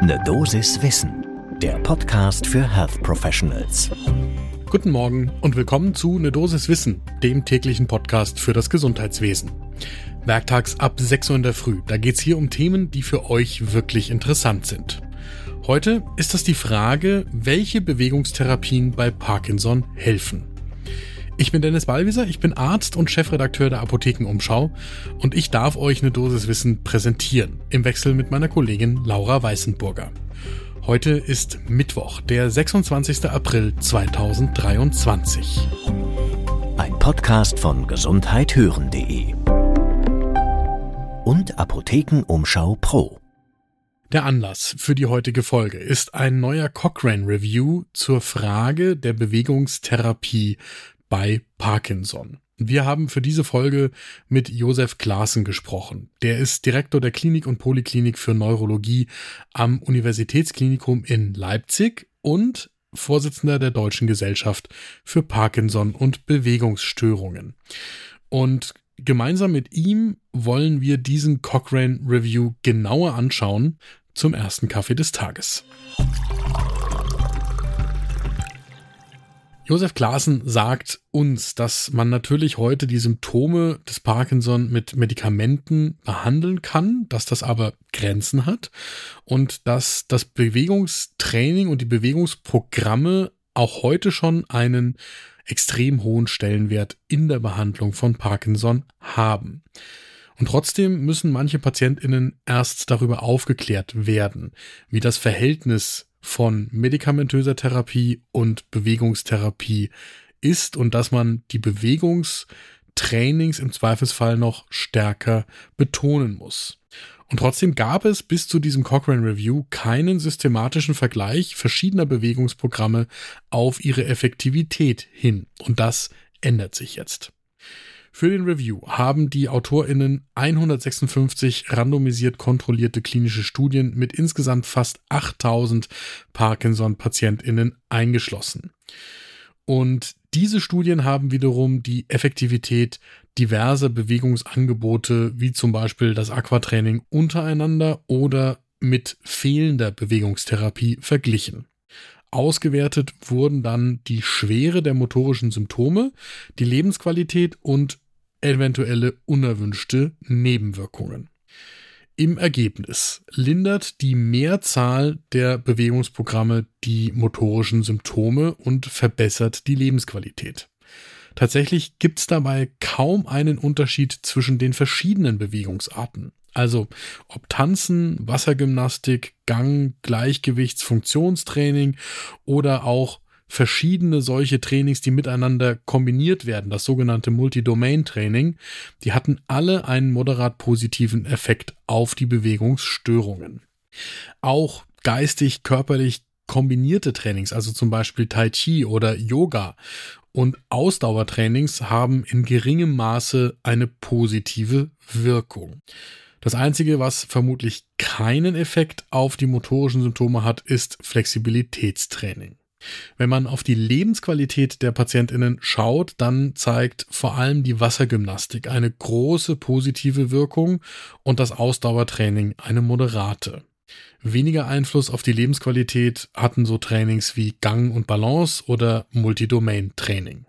Ne Dosis Wissen, der Podcast für Health Professionals. Guten Morgen und willkommen zu Ne Dosis Wissen, dem täglichen Podcast für das Gesundheitswesen. Werktags ab 6 Uhr in der Früh, da geht's hier um Themen, die für euch wirklich interessant sind. Heute ist das die Frage, welche Bewegungstherapien bei Parkinson helfen. Ich bin Dennis Ballwieser, ich bin Arzt und Chefredakteur der Apothekenumschau und ich darf euch eine Dosis Wissen präsentieren, im Wechsel mit meiner Kollegin Laura Weißenburger. Heute ist Mittwoch, der 26. April 2023. Ein Podcast von gesundheithören.de und Apothekenumschau Pro. Der Anlass für die heutige Folge ist ein neuer Cochrane Review zur Frage der Bewegungstherapie bei Parkinson. Wir haben für diese Folge mit Josef Klaassen gesprochen. Der ist Direktor der Klinik und Poliklinik für Neurologie am Universitätsklinikum in Leipzig und Vorsitzender der Deutschen Gesellschaft für Parkinson und Bewegungsstörungen. Und gemeinsam mit ihm wollen wir diesen Cochrane Review genauer anschauen zum ersten Kaffee des Tages. Josef Klaassen sagt uns, dass man natürlich heute die Symptome des Parkinson mit Medikamenten behandeln kann, dass das aber Grenzen hat und dass das Bewegungstraining und die Bewegungsprogramme auch heute schon einen extrem hohen Stellenwert in der Behandlung von Parkinson haben. Und trotzdem müssen manche Patientinnen erst darüber aufgeklärt werden, wie das Verhältnis von medikamentöser Therapie und Bewegungstherapie ist und dass man die Bewegungstrainings im Zweifelsfall noch stärker betonen muss. Und trotzdem gab es bis zu diesem Cochrane Review keinen systematischen Vergleich verschiedener Bewegungsprogramme auf ihre Effektivität hin. Und das ändert sich jetzt. Für den Review haben die AutorInnen 156 randomisiert kontrollierte klinische Studien mit insgesamt fast 8000 Parkinson-PatientInnen eingeschlossen. Und diese Studien haben wiederum die Effektivität diverser Bewegungsangebote, wie zum Beispiel das Aquatraining untereinander oder mit fehlender Bewegungstherapie verglichen. Ausgewertet wurden dann die Schwere der motorischen Symptome, die Lebensqualität und eventuelle unerwünschte Nebenwirkungen. Im Ergebnis lindert die Mehrzahl der Bewegungsprogramme die motorischen Symptome und verbessert die Lebensqualität. Tatsächlich gibt es dabei kaum einen Unterschied zwischen den verschiedenen Bewegungsarten. Also ob Tanzen, Wassergymnastik, Gang, Gleichgewichts, Funktionstraining oder auch verschiedene solche Trainings, die miteinander kombiniert werden, das sogenannte Multi-Domain-Training, die hatten alle einen moderat positiven Effekt auf die Bewegungsstörungen. Auch geistig, körperlich kombinierte Trainings, also zum Beispiel Tai Chi oder Yoga und Ausdauertrainings haben in geringem Maße eine positive Wirkung. Das Einzige, was vermutlich keinen Effekt auf die motorischen Symptome hat, ist Flexibilitätstraining. Wenn man auf die Lebensqualität der Patientinnen schaut, dann zeigt vor allem die Wassergymnastik eine große positive Wirkung und das Ausdauertraining eine moderate. Weniger Einfluss auf die Lebensqualität hatten so Trainings wie Gang und Balance oder Multidomain-Training.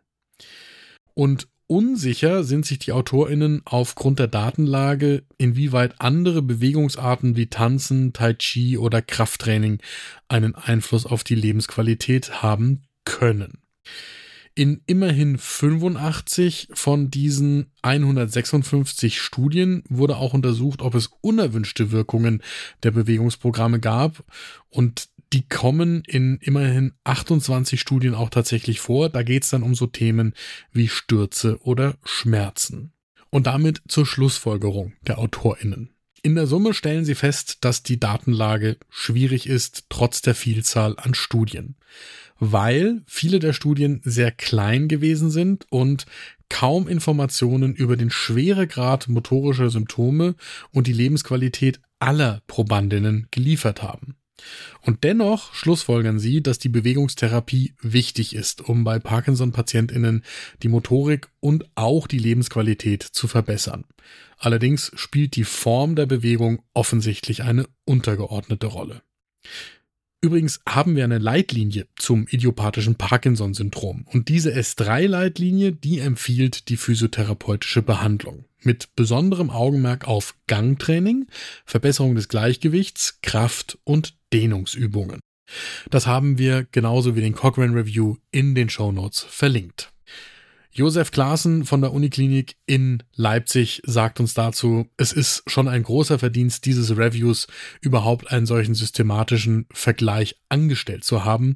Und unsicher sind sich die AutorInnen aufgrund der Datenlage, inwieweit andere Bewegungsarten wie Tanzen, Tai Chi oder Krafttraining einen Einfluss auf die Lebensqualität haben können. In immerhin 85 von diesen 156 Studien wurde auch untersucht, ob es unerwünschte Wirkungen der Bewegungsprogramme gab. Und die kommen in immerhin 28 Studien auch tatsächlich vor. Da geht es dann um so Themen wie Stürze oder Schmerzen. Und damit zur Schlussfolgerung der AutorInnen. In der Summe stellen sie fest, dass die Datenlage schwierig ist, trotz der Vielzahl an Studien. Weil viele der Studien sehr klein gewesen sind und kaum Informationen über den Schweregrad motorischer Symptome und die Lebensqualität aller Probandinnen geliefert haben. Und dennoch schlussfolgern sie, dass die Bewegungstherapie wichtig ist, um bei Parkinson-Patientinnen die Motorik und auch die Lebensqualität zu verbessern. Allerdings spielt die Form der Bewegung offensichtlich eine untergeordnete Rolle. Übrigens haben wir eine Leitlinie zum idiopathischen Parkinson-Syndrom und diese S3-Leitlinie, die empfiehlt die physiotherapeutische Behandlung mit besonderem Augenmerk auf Gangtraining, Verbesserung des Gleichgewichts, Kraft und Dehnungsübungen. Das haben wir genauso wie den Cochrane Review in den Show Notes verlinkt. Josef Klaassen von der Uniklinik in Leipzig sagt uns dazu, es ist schon ein großer Verdienst dieses Reviews, überhaupt einen solchen systematischen Vergleich angestellt zu haben.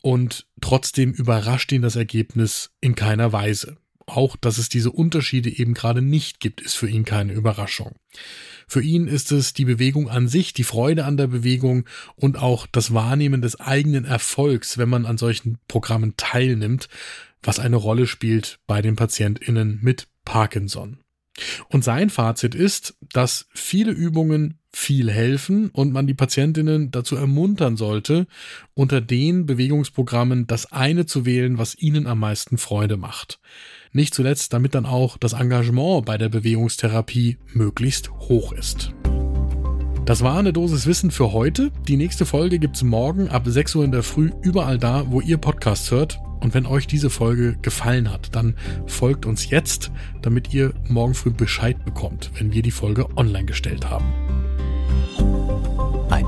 Und trotzdem überrascht ihn das Ergebnis in keiner Weise. Auch, dass es diese Unterschiede eben gerade nicht gibt, ist für ihn keine Überraschung. Für ihn ist es die Bewegung an sich, die Freude an der Bewegung und auch das Wahrnehmen des eigenen Erfolgs, wenn man an solchen Programmen teilnimmt, was eine Rolle spielt bei den PatientInnen mit Parkinson. Und sein Fazit ist, dass viele Übungen viel helfen und man die Patientinnen dazu ermuntern sollte, unter den Bewegungsprogrammen das eine zu wählen, was ihnen am meisten Freude macht. Nicht zuletzt, damit dann auch das Engagement bei der Bewegungstherapie möglichst hoch ist. Das war eine Dosis Wissen für heute. Die nächste Folge gibt's morgen ab 6 Uhr in der Früh überall da, wo ihr Podcasts hört. Und wenn euch diese Folge gefallen hat, dann folgt uns jetzt, damit ihr morgen früh Bescheid bekommt, wenn wir die Folge online gestellt haben.